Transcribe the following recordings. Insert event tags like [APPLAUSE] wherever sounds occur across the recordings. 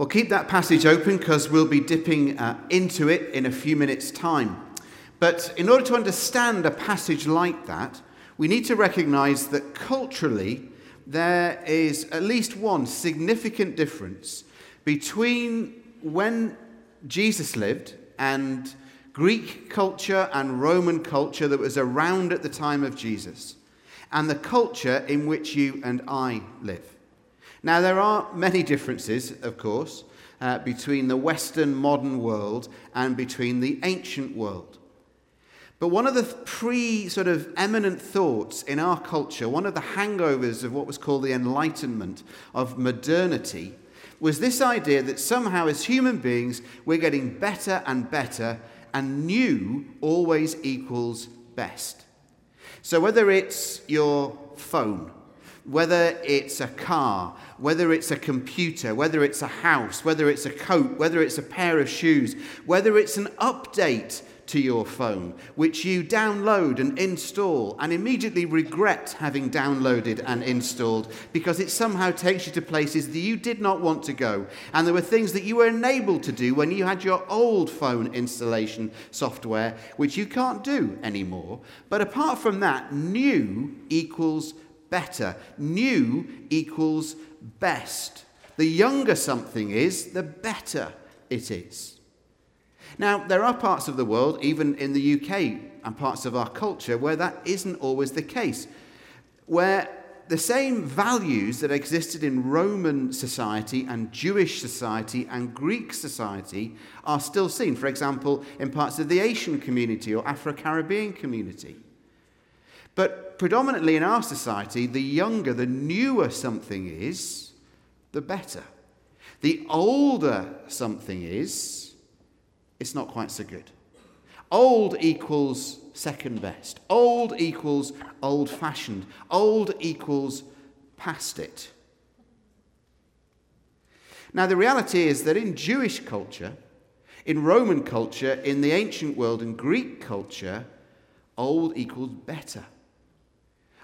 Well, keep that passage open because we'll be dipping uh, into it in a few minutes' time. But in order to understand a passage like that, we need to recognize that culturally there is at least one significant difference between when Jesus lived and Greek culture and Roman culture that was around at the time of Jesus, and the culture in which you and I live. Now, there are many differences, of course, uh, between the Western modern world and between the ancient world. But one of the pre sort of eminent thoughts in our culture, one of the hangovers of what was called the Enlightenment of modernity, was this idea that somehow as human beings we're getting better and better, and new always equals best. So whether it's your phone, whether it's a car, whether it's a computer, whether it's a house, whether it's a coat, whether it's a pair of shoes, whether it's an update to your phone, which you download and install and immediately regret having downloaded and installed because it somehow takes you to places that you did not want to go. And there were things that you were enabled to do when you had your old phone installation software, which you can't do anymore. But apart from that, new equals better. New equals best. The younger something is, the better it is. Now, there are parts of the world, even in the UK and parts of our culture, where that isn't always the case, where the same values that existed in Roman society and Jewish society and Greek society are still seen. For example, in parts of the Asian community or Afro Caribbean community. But predominantly in our society, the younger, the newer something is, the better. The older something is, it's not quite so good. Old equals second best. Old equals old fashioned. Old equals past it. Now, the reality is that in Jewish culture, in Roman culture, in the ancient world, in Greek culture, old equals better.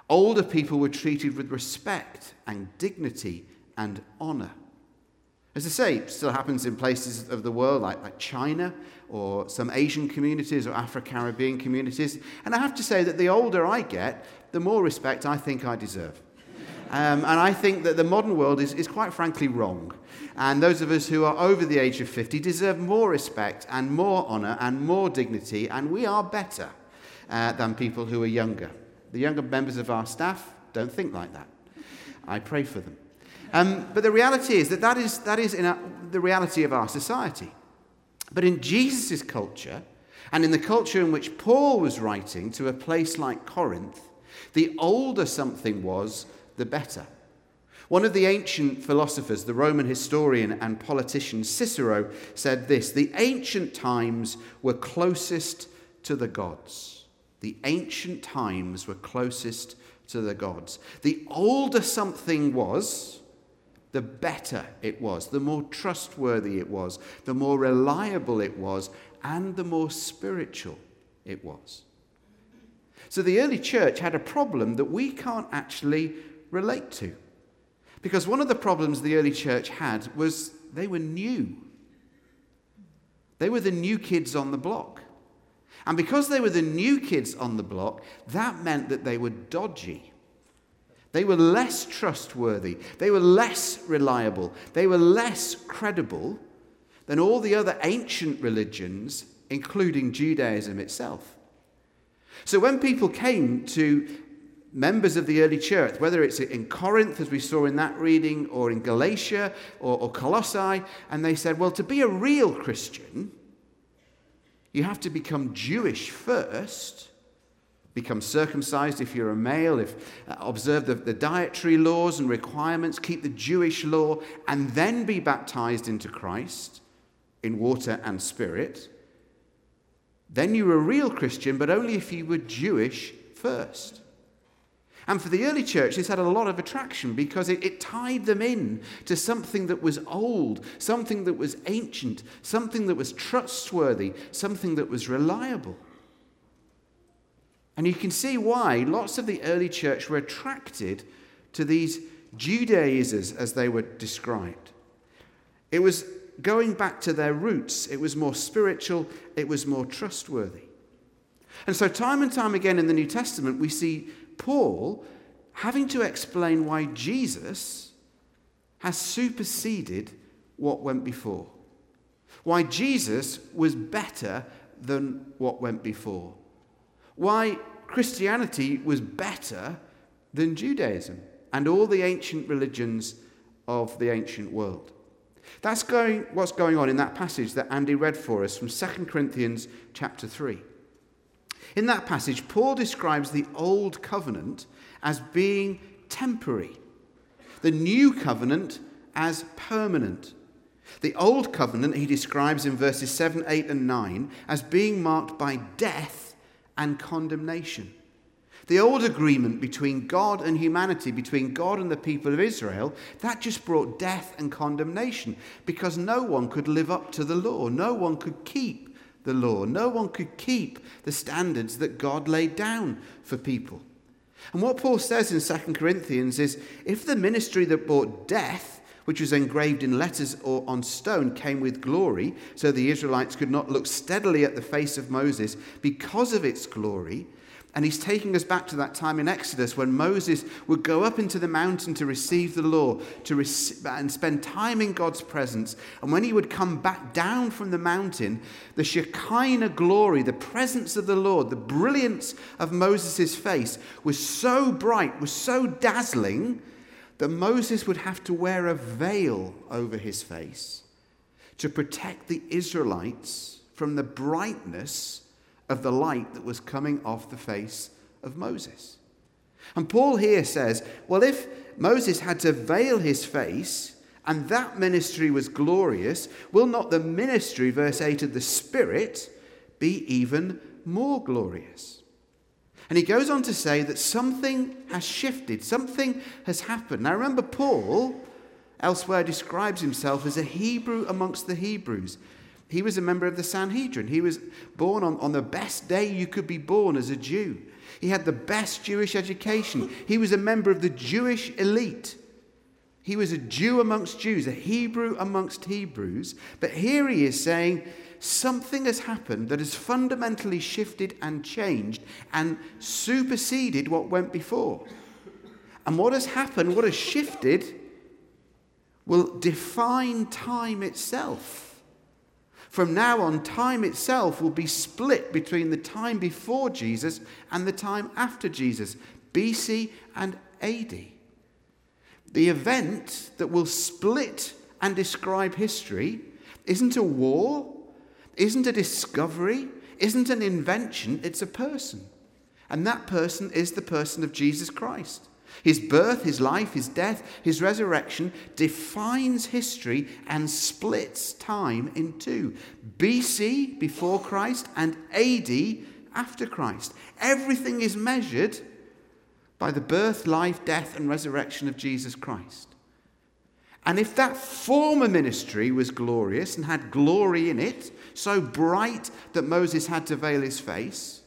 Older people were treated with respect and dignity and honor. As I say, it still happens in places of the world like, like China or some Asian communities or Afro Caribbean communities. And I have to say that the older I get, the more respect I think I deserve. Um, and I think that the modern world is, is quite frankly wrong. And those of us who are over the age of 50 deserve more respect and more honour and more dignity, and we are better uh, than people who are younger. The younger members of our staff don't think like that. I pray for them. Um, but the reality is that that is, that is in the reality of our society. But in Jesus' culture, and in the culture in which Paul was writing to a place like Corinth, the older something was, the better. One of the ancient philosophers, the Roman historian and politician Cicero, said this The ancient times were closest to the gods. The ancient times were closest to the gods. The older something was, the better it was, the more trustworthy it was, the more reliable it was, and the more spiritual it was. So the early church had a problem that we can't actually relate to. Because one of the problems the early church had was they were new. They were the new kids on the block. And because they were the new kids on the block, that meant that they were dodgy. They were less trustworthy. They were less reliable. They were less credible than all the other ancient religions, including Judaism itself. So when people came to members of the early church, whether it's in Corinth, as we saw in that reading, or in Galatia or, or Colossae, and they said, well, to be a real Christian, you have to become Jewish first, become circumcised if you're a male, if uh, observe the, the dietary laws and requirements, keep the Jewish law, and then be baptized into Christ in water and spirit. Then you're a real Christian, but only if you were Jewish first. And for the early church, this had a lot of attraction because it, it, tied them in to something that was old, something that was ancient, something that was trustworthy, something that was reliable. And you can see why lots of the early church were attracted to these Judaizers as they were described. It was going back to their roots. It was more spiritual. It was more trustworthy. And so, time and time again in the New Testament, we see Paul having to explain why Jesus has superseded what went before. Why Jesus was better than what went before. Why Christianity was better than Judaism and all the ancient religions of the ancient world. That's going, what's going on in that passage that Andy read for us from 2 Corinthians chapter 3. In that passage, Paul describes the old covenant as being temporary, the new covenant as permanent. The old covenant he describes in verses 7, 8, and 9 as being marked by death and condemnation. The old agreement between God and humanity, between God and the people of Israel, that just brought death and condemnation because no one could live up to the law. No one could keep the law. No one could keep the standards that God laid down for people. And what Paul says in 2 Corinthians is if the ministry that brought death, which was engraved in letters or on stone, came with glory, so the Israelites could not look steadily at the face of Moses because of its glory, and he's taking us back to that time in Exodus when Moses would go up into the mountain to receive the law to and spend time in God's presence. And when he would come back down from the mountain, the Shekinah glory, the presence of the Lord, the brilliance of Moses' face was so bright, was so dazzling, that Moses would have to wear a veil over his face to protect the Israelites from the brightness of the light that was coming off the face of Moses. And Paul here says, well, if Moses had to veil his face and that ministry was glorious, will not the ministry, verse 8, of the Spirit be even more glorious? And he goes on to say that something has shifted, something has happened. Now remember, Paul elsewhere describes himself as a Hebrew amongst the Hebrews. He was a member of the Sanhedrin. He was born on, on the best day you could be born as a Jew. He had the best Jewish education. He was a member of the Jewish elite. He was a Jew amongst Jews, a Hebrew amongst Hebrews. But here he is saying something has happened that has fundamentally shifted and changed and superseded what went before. And what has happened, what has shifted, will define time itself. From now on, time itself will be split between the time before Jesus and the time after Jesus, BC and AD. The event that will split and describe history isn't a war, isn't a discovery, isn't an invention, it's a person. And that person is the person of Jesus Christ. His birth, his life, his death, his resurrection defines history and splits time in two BC, before Christ, and AD, after Christ. Everything is measured by the birth, life, death, and resurrection of Jesus Christ. And if that former ministry was glorious and had glory in it, so bright that Moses had to veil his face,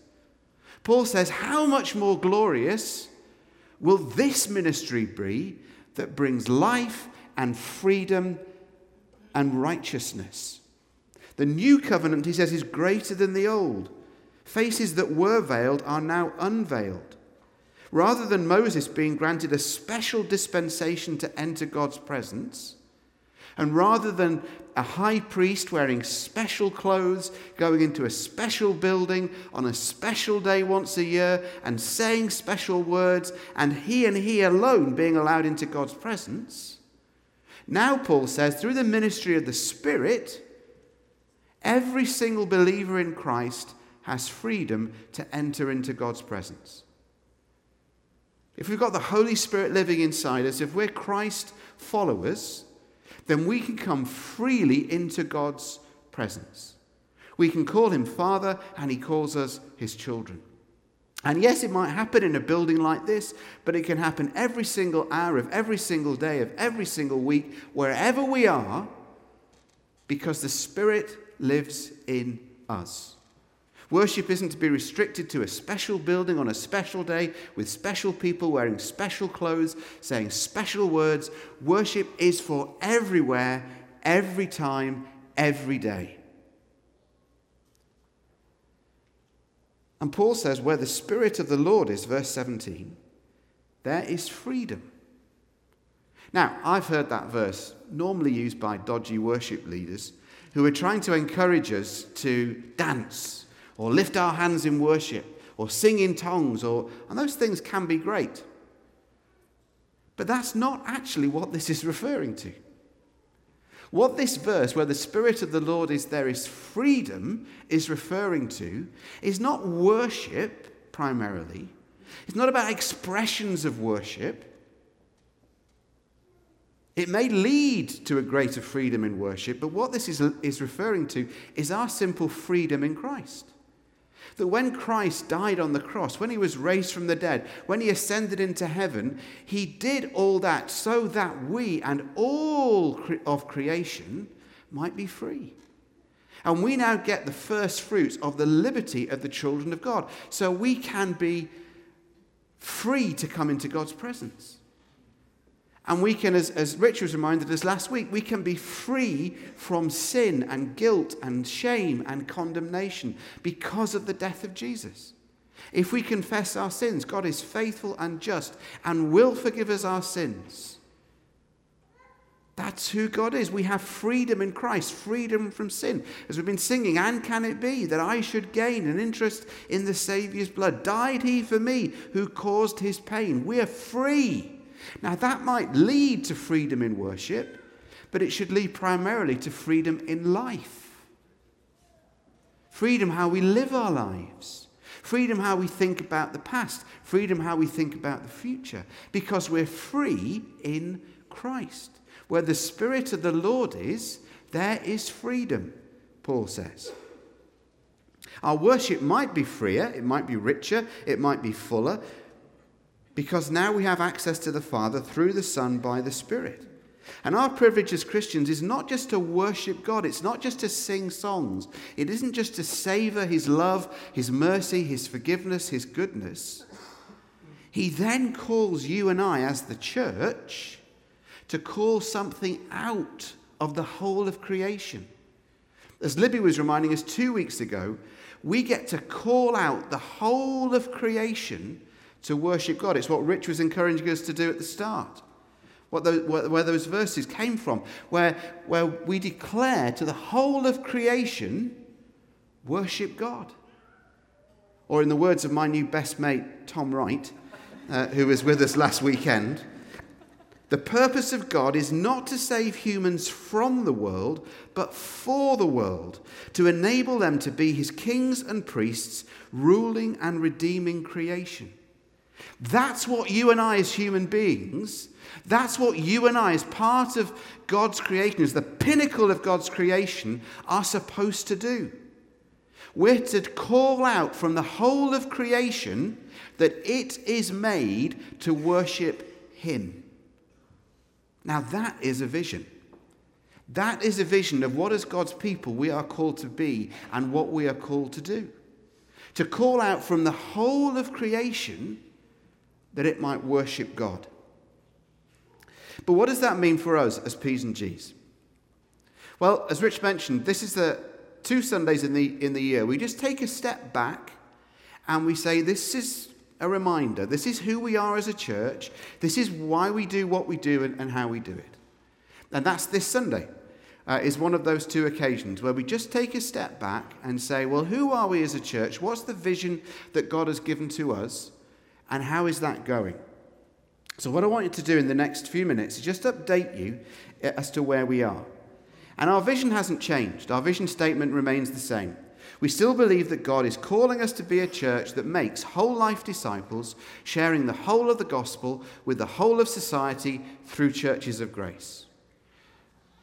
Paul says, How much more glorious will this ministry be that brings life and freedom and righteousness? The new covenant, he says, is greater than the old. Faces that were veiled are now unveiled. Rather than Moses being granted a special dispensation to enter God's presence, and rather than a high priest wearing special clothes, going into a special building on a special day once a year and saying special words, and he and he alone being allowed into God's presence. Now, Paul says, through the ministry of the Spirit, every single believer in Christ has freedom to enter into God's presence. If we've got the Holy Spirit living inside us, if we're Christ followers, then we can come freely into God's presence. We can call him Father, and he calls us his children. And yes, it might happen in a building like this, but it can happen every single hour of every single day of every single week, wherever we are, because the Spirit lives in us. Worship isn't to be restricted to a special building on a special day with special people wearing special clothes, saying special words. Worship is for everywhere, every time, every day. And Paul says, where the Spirit of the Lord is, verse 17, there is freedom. Now, I've heard that verse normally used by dodgy worship leaders who are trying to encourage us to dance or lift our hands in worship or sing in tongues, or, and those things can be great. But that's not actually what this is referring to. What this verse, where the Spirit of the Lord is there is freedom, is referring to is not worship primarily. It's not about expressions of worship. It may lead to a greater freedom in worship, but what this is, is referring to is our simple freedom in Christ. That when Christ died on the cross, when he was raised from the dead, when he ascended into heaven, he did all that so that we and all of creation might be free. And we now get the first fruits of the liberty of the children of God. So we can be free to come into God's presence. And we can, as, as Rich was reminded us last week, we can be free from sin and guilt and shame and condemnation because of the death of Jesus. If we confess our sins, God is faithful and just and will forgive us our sins. That's who God is. We have freedom in Christ, freedom from sin. As we've been singing, and can it be that I should gain an interest in the Saviour's blood? Died he for me who caused his pain? We are free. Now, that might lead to freedom in worship, but it should lead primarily to freedom in life. Freedom how we live our lives. Freedom how we think about the past. Freedom how we think about the future. Because we're free in Christ. Where the Spirit of the Lord is, there is freedom, Paul says. Our worship might be freer, it might be richer, it might be fuller, because now we have access to the Father through the Son by the Spirit. And our privilege as Christians is not just to worship God, it's not just to sing songs, it isn't just to savor His love, His mercy, His forgiveness, His goodness. He then calls you and I, as the church, to call something out of the whole of creation. As Libby was reminding us two weeks ago, we get to call out the whole of creation to worship God. It's what Rich was encouraging us to do at the start. The, where those verses came from, where, where we declare to the whole of creation, worship God. Or, in the words of my new best mate, Tom Wright, uh, who was with us last weekend, the purpose of God is not to save humans from the world, but for the world, to enable them to be his kings and priests, ruling and redeeming creation. That's what you and I, as human beings, that's what you and I, as part of God's creation, as the pinnacle of God's creation, are supposed to do. We're to call out from the whole of creation that it is made to worship Him. Now, that is a vision. That is a vision of what, as God's people, we are called to be and what we are called to do. To call out from the whole of creation that it might worship God. But what does that mean for us as P's and G's? Well, as Rich mentioned, this is the two Sundays in the, in the year. We just take a step back and we say, This is a reminder. This is who we are as a church. This is why we do what we do and, and how we do it. And that's this Sunday. Uh, is one of those two occasions where we just take a step back and say, well, who are we as a church? What's the vision that God has given to us? And how is that going? So, what I want you to do in the next few minutes is just update you uh, as to where we are. And our vision hasn't changed, our vision statement remains the same. We still believe that God is calling us to be a church that makes whole life disciples, sharing the whole of the gospel with the whole of society through churches of grace.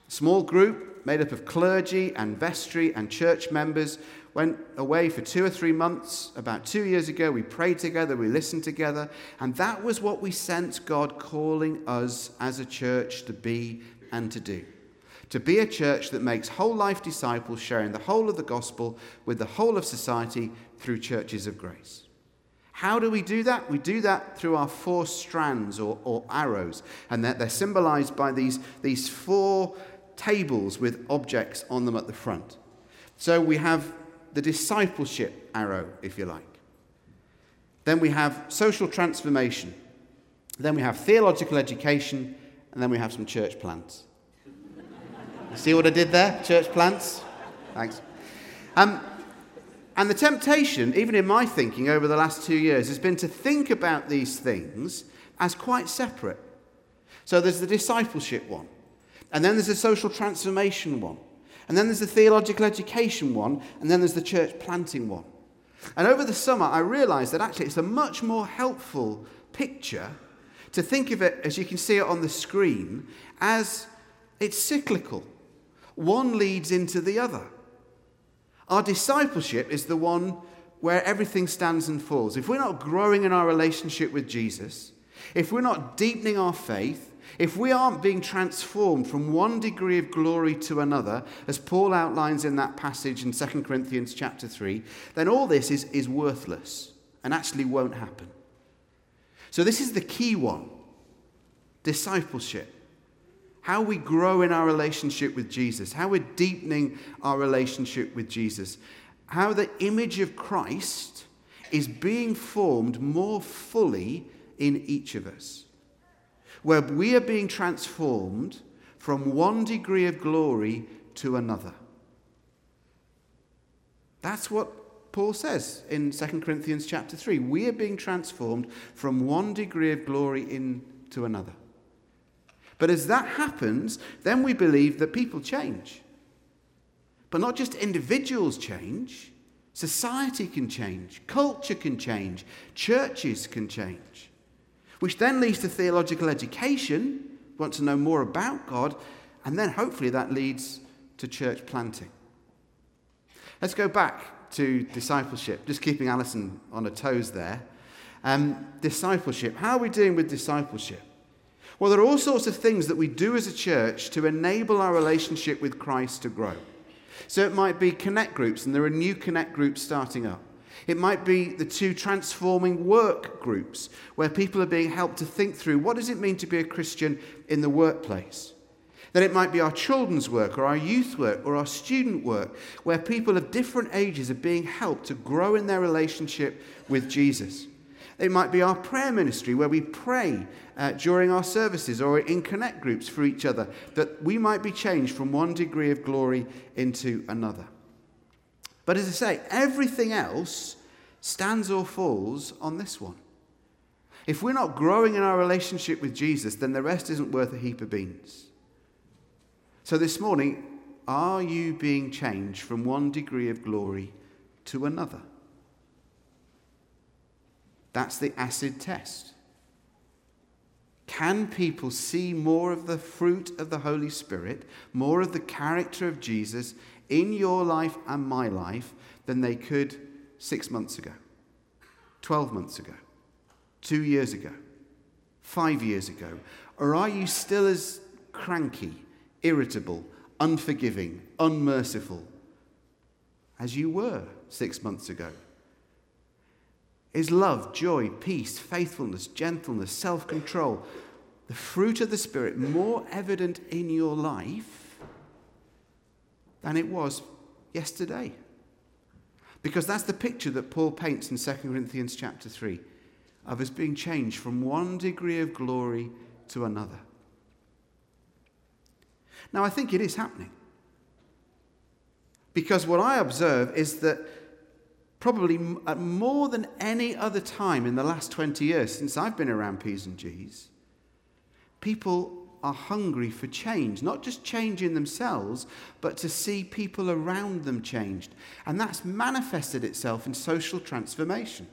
Small group made up of clergy and vestry and church members went away for two or three months about two years ago. We prayed together, we listened together, and that was what we sensed God calling us as a church to be and to do. To be a church that makes whole life disciples, sharing the whole of the gospel with the whole of society through churches of grace. How do we do that? We do that through our four strands or, or arrows, and they're, they're symbolized by these, these four tables with objects on them at the front. So we have the discipleship arrow, if you like. Then we have social transformation. Then we have theological education. And then we have some church plants. See what I did there? Church plants? Thanks. Um, and the temptation, even in my thinking over the last two years, has been to think about these things as quite separate. So there's the discipleship one, and then there's the social transformation one, and then there's the theological education one, and then there's the church planting one. And over the summer, I realized that actually it's a much more helpful picture to think of it, as you can see it on the screen, as it's cyclical. One leads into the other. Our discipleship is the one where everything stands and falls. If we're not growing in our relationship with Jesus, if we're not deepening our faith, if we aren't being transformed from one degree of glory to another, as Paul outlines in that passage in 2 Corinthians chapter 3, then all this is, is worthless and actually won't happen. So, this is the key one discipleship. How we grow in our relationship with Jesus, how we're deepening our relationship with Jesus, how the image of Christ is being formed more fully in each of us where we are being transformed from one degree of glory to another. That's what Paul says in 2 Corinthians chapter 3. We are being transformed from one degree of glory into another. But as that happens, then we believe that people change. But not just individuals change, society can change, culture can change, churches can change which then leads to theological education, want to know more about God, and then hopefully that leads to church planting. Let's go back to discipleship, just keeping Alison on her toes there. Um, discipleship. How are we doing with discipleship? Well, there are all sorts of things that we do as a church to enable our relationship with Christ to grow. So it might be connect groups, and there are new connect groups starting up. It might be the two transforming work groups where people are being helped to think through what does it mean to be a Christian in the workplace. Then it might be our children's work or our youth work or our student work where people of different ages are being helped to grow in their relationship with Jesus. It might be our prayer ministry where we pray uh, during our services or in connect groups for each other that we might be changed from one degree of glory into another. But as I say, everything else stands or falls on this one. If we're not growing in our relationship with Jesus, then the rest isn't worth a heap of beans. So this morning, are you being changed from one degree of glory to another? That's the acid test. Can people see more of the fruit of the Holy Spirit, more of the character of Jesus in your life and my life than they could six months ago, 12 months ago, two years ago, five years ago? Or are you still as cranky, irritable, unforgiving, unmerciful as you were six months ago? Is love, joy, peace, faithfulness, gentleness, self control, the fruit of the Spirit more evident in your life than it was yesterday. Because that's the picture that Paul paints in 2 Corinthians chapter 3 of us being changed from one degree of glory to another. Now, I think it is happening. Because what I observe is that probably at more than any other time in the last 20 years since I've been around P's and G's, people are hungry for change, not just change in themselves, but to see people around them changed. And that's manifested itself in social transformation.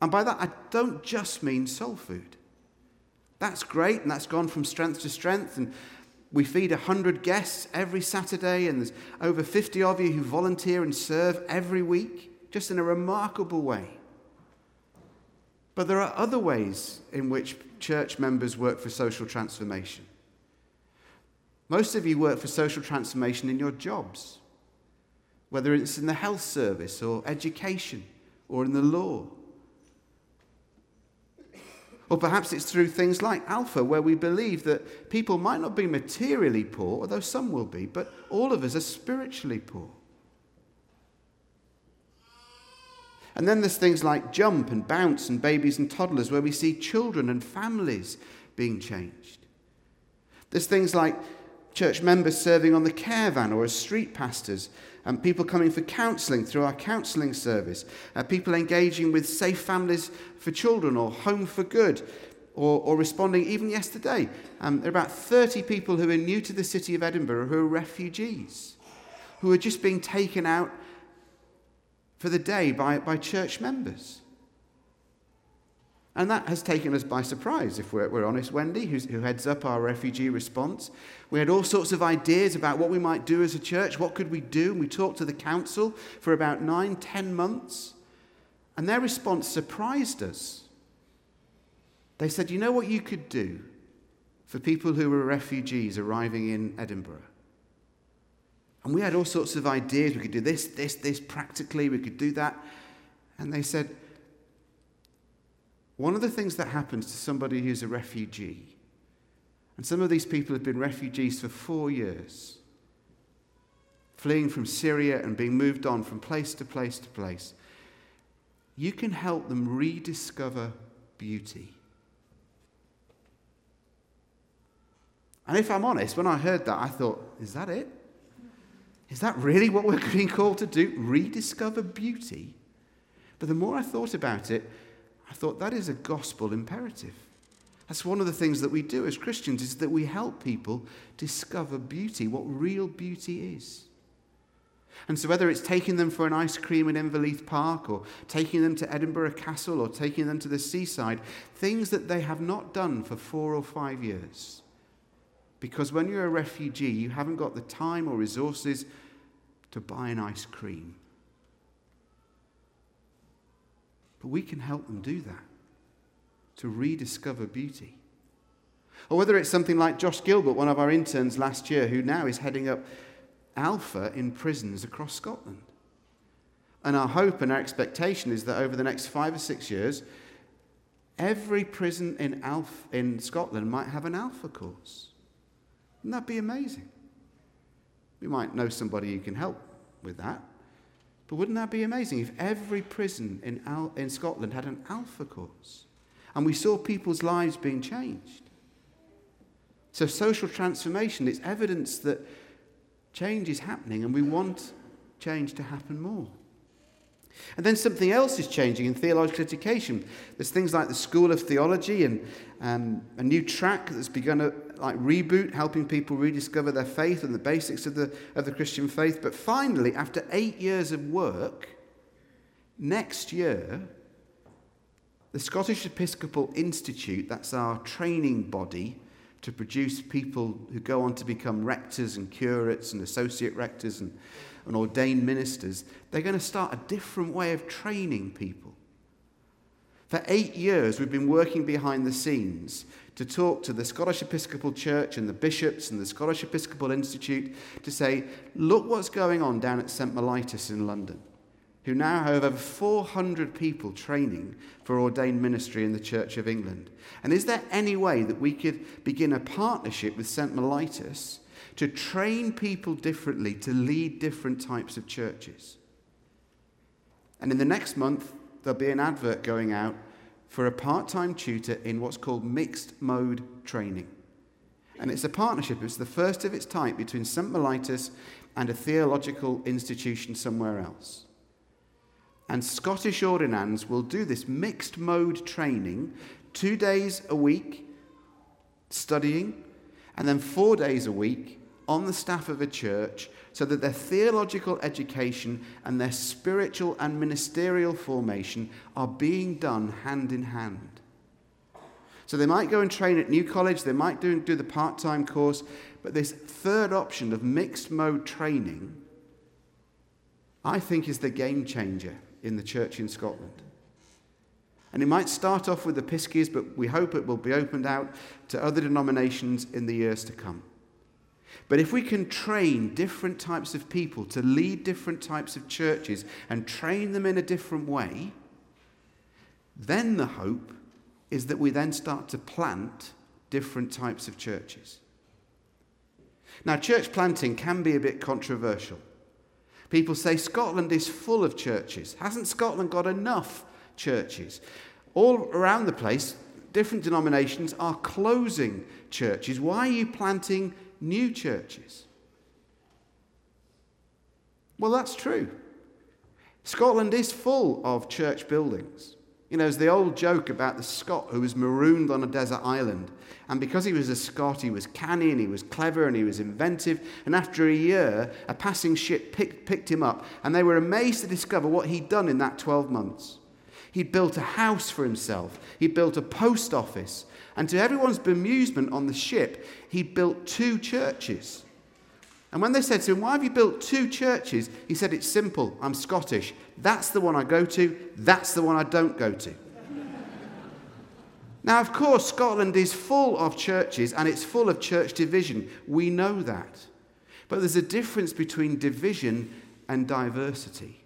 And by that, I don't just mean soul food. That's great, and that's gone from strength to strength. And we feed 100 guests every Saturday, and there's over 50 of you who volunteer and serve every week, just in a remarkable way. But there are other ways in which church members work for social transformation. Most of you work for social transformation in your jobs, whether it's in the health service or education or in the law. Or perhaps it's through things like Alpha, where we believe that people might not be materially poor, although some will be, but all of us are spiritually poor. And then there's things like Jump and Bounce and Babies and Toddlers, where we see children and families being changed. There's things like church members serving on the caravan or as street pastors, and people coming for counselling through our counselling service, uh, people engaging with Safe Families for Children or Home for Good, or, or responding even yesterday. Um, there are about 30 people who are new to the city of Edinburgh who are refugees, who are just being taken out for the day by, by church members. And that has taken us by surprise, if we're, we're honest. Wendy, who heads up our refugee response, we had all sorts of ideas about what we might do as a church. What could we do? And we talked to the council for about nine, ten months. And their response surprised us. They said, You know what you could do for people who were refugees arriving in Edinburgh? And we had all sorts of ideas. We could do this, this, this practically. We could do that. And they said, one of the things that happens to somebody who's a refugee, and some of these people have been refugees for four years, fleeing from Syria and being moved on from place to place to place, you can help them rediscover beauty. And if I'm honest, when I heard that, I thought, is that it? Is that really what we're [LAUGHS] being called to do? Rediscover beauty? But the more I thought about it, I thought that is a gospel imperative. That's one of the things that we do as Christians is that we help people discover beauty, what real beauty is. And so, whether it's taking them for an ice cream in Inverleith Park, or taking them to Edinburgh Castle, or taking them to the seaside, things that they have not done for four or five years. Because when you're a refugee, you haven't got the time or resources to buy an ice cream. But we can help them do that, to rediscover beauty. Or whether it's something like Josh Gilbert, one of our interns last year, who now is heading up Alpha in prisons across Scotland. And our hope and our expectation is that over the next five or six years, every prison in, Alpha, in Scotland might have an Alpha course. Wouldn't that be amazing? We might know somebody who can help with that. But wouldn't that be amazing if every prison in, Al- in Scotland had an alpha course and we saw people's lives being changed? So, social transformation is evidence that change is happening and we want change to happen more. And then something else is changing in theological education. There's things like the School of Theology and um, a new track that's begun to like reboot, helping people rediscover their faith and the basics of the, of the Christian faith. But finally, after eight years of work, next year, the Scottish Episcopal Institute, that's our training body to produce people who go on to become rectors and curates and associate rectors and and ordained ministers, they're going to start a different way of training people. For eight years, we've been working behind the scenes to talk to the Scottish Episcopal Church and the bishops and the Scottish Episcopal Institute to say, look what's going on down at St. Mellitus in London, who now have over 400 people training for ordained ministry in the Church of England. And is there any way that we could begin a partnership with St. Mellitus to train people differently to lead different types of churches. And in the next month, there'll be an advert going out for a part time tutor in what's called mixed mode training. And it's a partnership, it's the first of its type between St. Mellitus and a theological institution somewhere else. And Scottish ordinands will do this mixed mode training two days a week, studying, and then four days a week on the staff of a church so that their theological education and their spiritual and ministerial formation are being done hand in hand. So they might go and train at New College, they might do, do the part time course, but this third option of mixed mode training, I think, is the game changer in the church in Scotland. And it might start off with the Piskies, but we hope it will be opened out to other denominations in the years to come. But if we can train different types of people to lead different types of churches and train them in a different way, then the hope is that we then start to plant different types of churches. Now, church planting can be a bit controversial. People say Scotland is full of churches. Hasn't Scotland got enough churches? All around the place, different denominations are closing churches. Why are you planting new churches? Well, that's true. Scotland is full of church buildings. You know, there's the old joke about the Scot who was marooned on a desert island. And because he was a Scot, he was canny and he was clever and he was inventive. And after a year, a passing ship picked, picked him up. And they were amazed to discover what he'd done in that 12 months. He'd built a house for himself, he'd built a post office. And to everyone's bemusement on the ship, he built two churches. And when they said to him, Why have you built two churches? He said, It's simple. I'm Scottish. That's the one I go to, that's the one I don't go to. now, of course, Scotland is full of churches and it's full of church division. We know that. But there's a difference between division and diversity.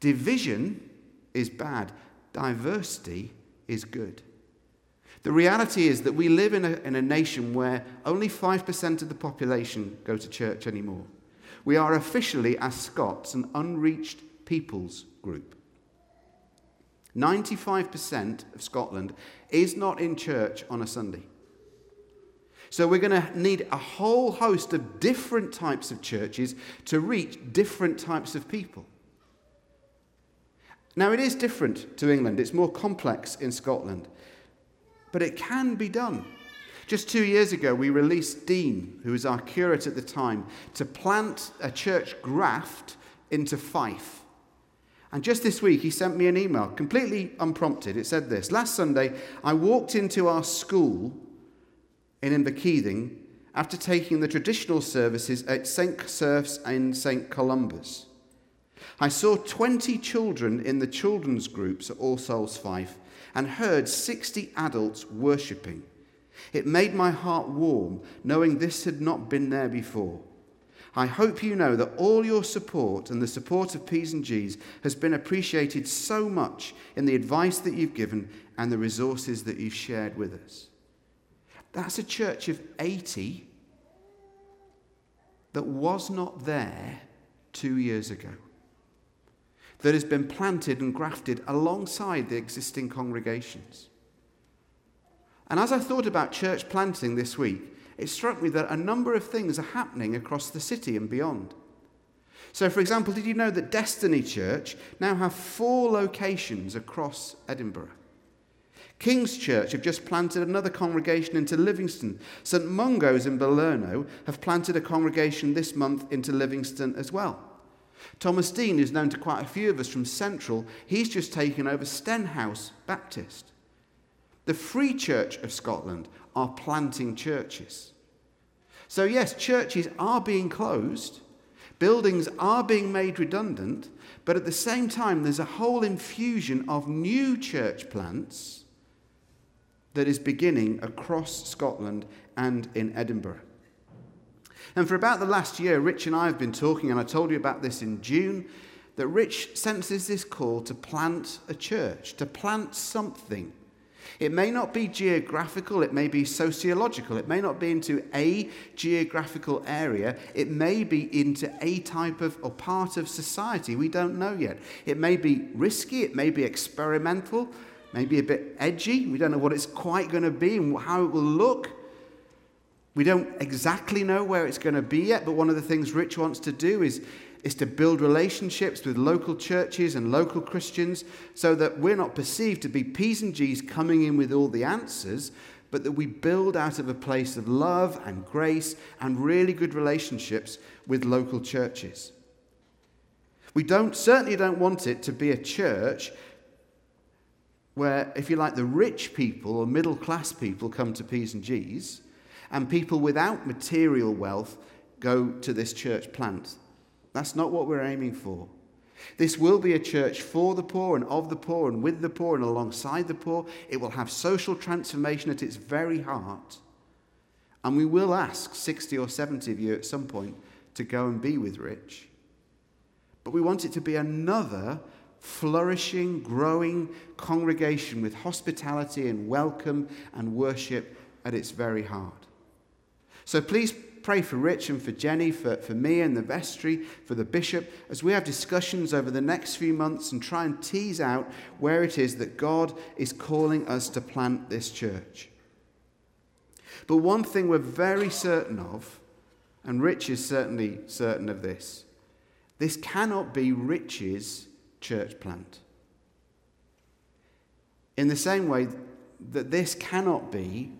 Division is bad, diversity is good. The reality is that we live in a, in a nation where only 5% of the population go to church anymore. We are officially, as Scots, an unreached peoples group. 95% of Scotland is not in church on a Sunday. So we're going to need a whole host of different types of churches to reach different types of people. Now, it is different to England, it's more complex in Scotland. But it can be done. Just two years ago, we released Dean, who was our curate at the time, to plant a church graft into Fife. And just this week, he sent me an email, completely unprompted. It said this Last Sunday, I walked into our school in Inverkeithing after taking the traditional services at St. Serf's and St. Columba's. I saw 20 children in the children's groups at All Souls Fife and heard 60 adults worshipping. It made my heart warm knowing this had not been there before. I hope you know that all your support and the support of P's and G's has been appreciated so much in the advice that you've given and the resources that you've shared with us. That's a church of 80 that was not there two years ago that has been planted and grafted alongside the existing congregations. And as I thought about church planting this week, it struck me that a number of things are happening across the city and beyond. So, for example, did you know that Destiny Church now have four locations across Edinburgh? King's Church have just planted another congregation into Livingston. St Mungo's in Balerno have planted a congregation this month into Livingston as well. Thomas Dean is known to quite a few of us from Central. He's just taken over Stenhouse Baptist. The Free Church of Scotland are planting churches. So, yes, churches are being closed, buildings are being made redundant, but at the same time, there's a whole infusion of new church plants that is beginning across Scotland and in Edinburgh. And for about the last year, Rich and I have been talking, and I told you about this in June, that Rich senses this call to plant a church, to plant something. It may not be geographical, it may be sociological, it may not be into a geographical area, it may be into a type of or part of society. We don't know yet. It may be risky, it may be experimental, maybe a bit edgy. We don't know what it's quite going to be and how it will look. We don't exactly know where it's going to be yet, but one of the things Rich wants to do is, is to build relationships with local churches and local Christians so that we're not perceived to be P's and G's coming in with all the answers, but that we build out of a place of love and grace and really good relationships with local churches. We don't, certainly don't want it to be a church where, if you like, the rich people or middle class people come to P's and G's and people without material wealth go to this church plant. That's not what we're aiming for. This will be a church for the poor and of the poor and with the poor and alongside the poor. It will have social transformation at its very heart. And we will ask 60 or 70 of you at some point to go and be with Rich. But we want it to be another flourishing, growing congregation with hospitality and welcome and worship at its very heart. So please pray for Rich and for Jenny, for, for me and the vestry, for the bishop, as we have discussions over the next few months and try and tease out where it is that God is calling us to plant this church. But one thing we're very certain of, and Rich is certainly certain of this, this cannot be Rich's church plant. In the same way that this cannot be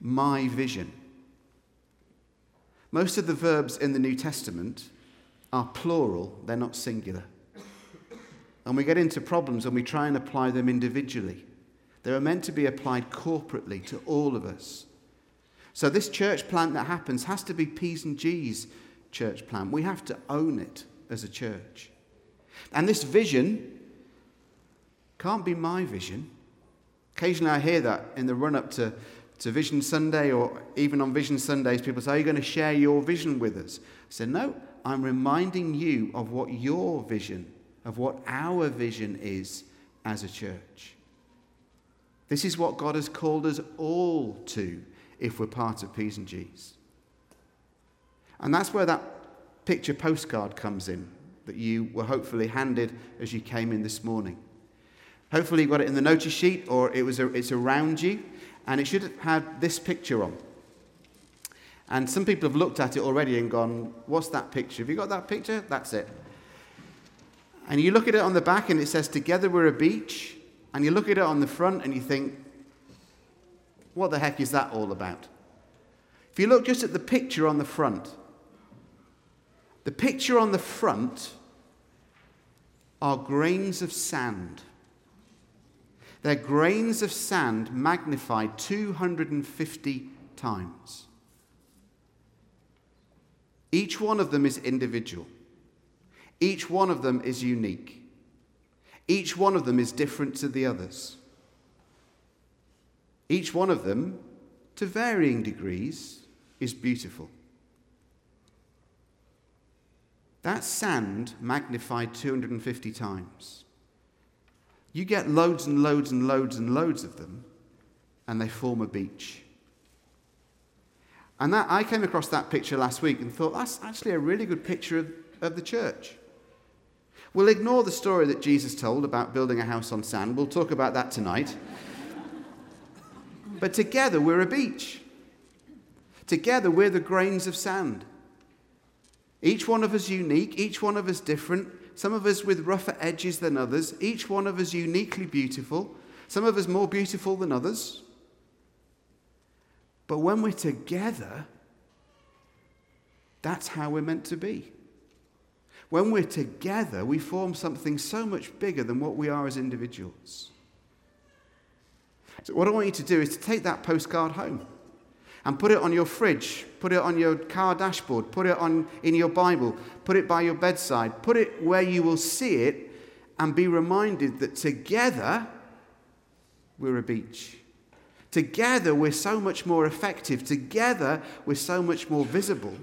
my vision. Most of the verbs in the New Testament are plural, they're not singular. And we get into problems when we try and apply them individually. They are meant to be applied corporately to all of us. So, this church plant that happens has to be P's and G's church plant. We have to own it as a church. And this vision can't be my vision. Occasionally, I hear that in the run up to to Vision Sunday or even on Vision Sundays, people say, Are you going to share your vision with us? I said, No, I'm reminding you of what your vision, of what our vision is as a church. This is what God has called us all to if we're part of P's and G's. And that's where that picture postcard comes in that you were hopefully handed as you came in this morning. Hopefully, you got it in the notice sheet or it was a, it's around you and it should have had this picture on. And some people have looked at it already and gone, What's that picture? Have you got that picture? That's it. And you look at it on the back and it says, Together we're a beach. And you look at it on the front and you think, What the heck is that all about? If you look just at the picture on the front, the picture on the front are grains of sand. They're grains of sand magnified 250 times. Each one of them is individual. Each one of them is unique. Each one of them is different to the others. Each one of them, to varying degrees, is beautiful. That sand magnified 250 times. You get loads and loads and loads and loads of them, and they form a beach. And that, I came across that picture last week and thought, that's actually a really good picture of, of the church. We'll ignore the story that Jesus told about building a house on sand. We'll talk about that tonight. but together, we're a beach. Together, we're the grains of sand. Each one of us unique, each one of us different, some of us with rougher edges than others, each one of us uniquely beautiful, some of us more beautiful than others. But when we're together, that's how we're meant to be. When we're together, we form something so much bigger than what we are as individuals. So, what I want you to do is to take that postcard home and put it on your fridge, put it on your car dashboard, put it on in your Bible, put it by your bedside, put it where you will see it and be reminded that together we're a beach. Together we're so much more effective. Together we're so much more visible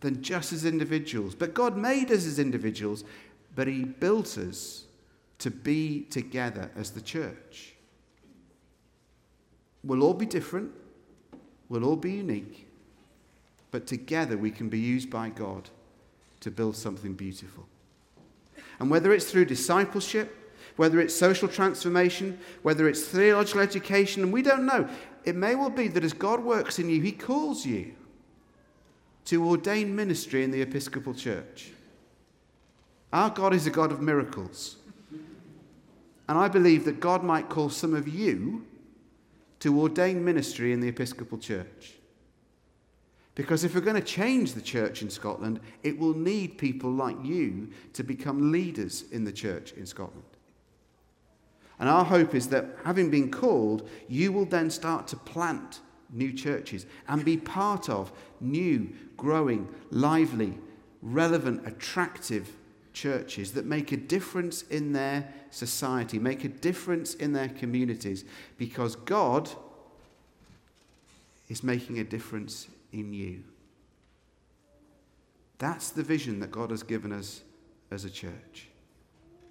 than just as individuals. But God made us as individuals, but He built us to be together as the church. We'll all be different. We'll all be unique, but together we can be used by God to build something beautiful. And whether it's through discipleship, whether it's social transformation, whether it's theological education, and we don't know, it may well be that as God works in you, He calls you to ordain ministry in the Episcopal Church. Our God is a God of miracles. And I believe that God might call some of you to ordain ministry in the Episcopal Church. Because if we're going to change the church in Scotland, it will need people like you to become leaders in the church in Scotland. And our hope is that having been called, you will then start to plant new churches and be part of new, growing, lively, relevant, attractive churches that make a difference in their society, make a difference in their communities, because God is making a difference in you. That's the vision that God has given us as a church.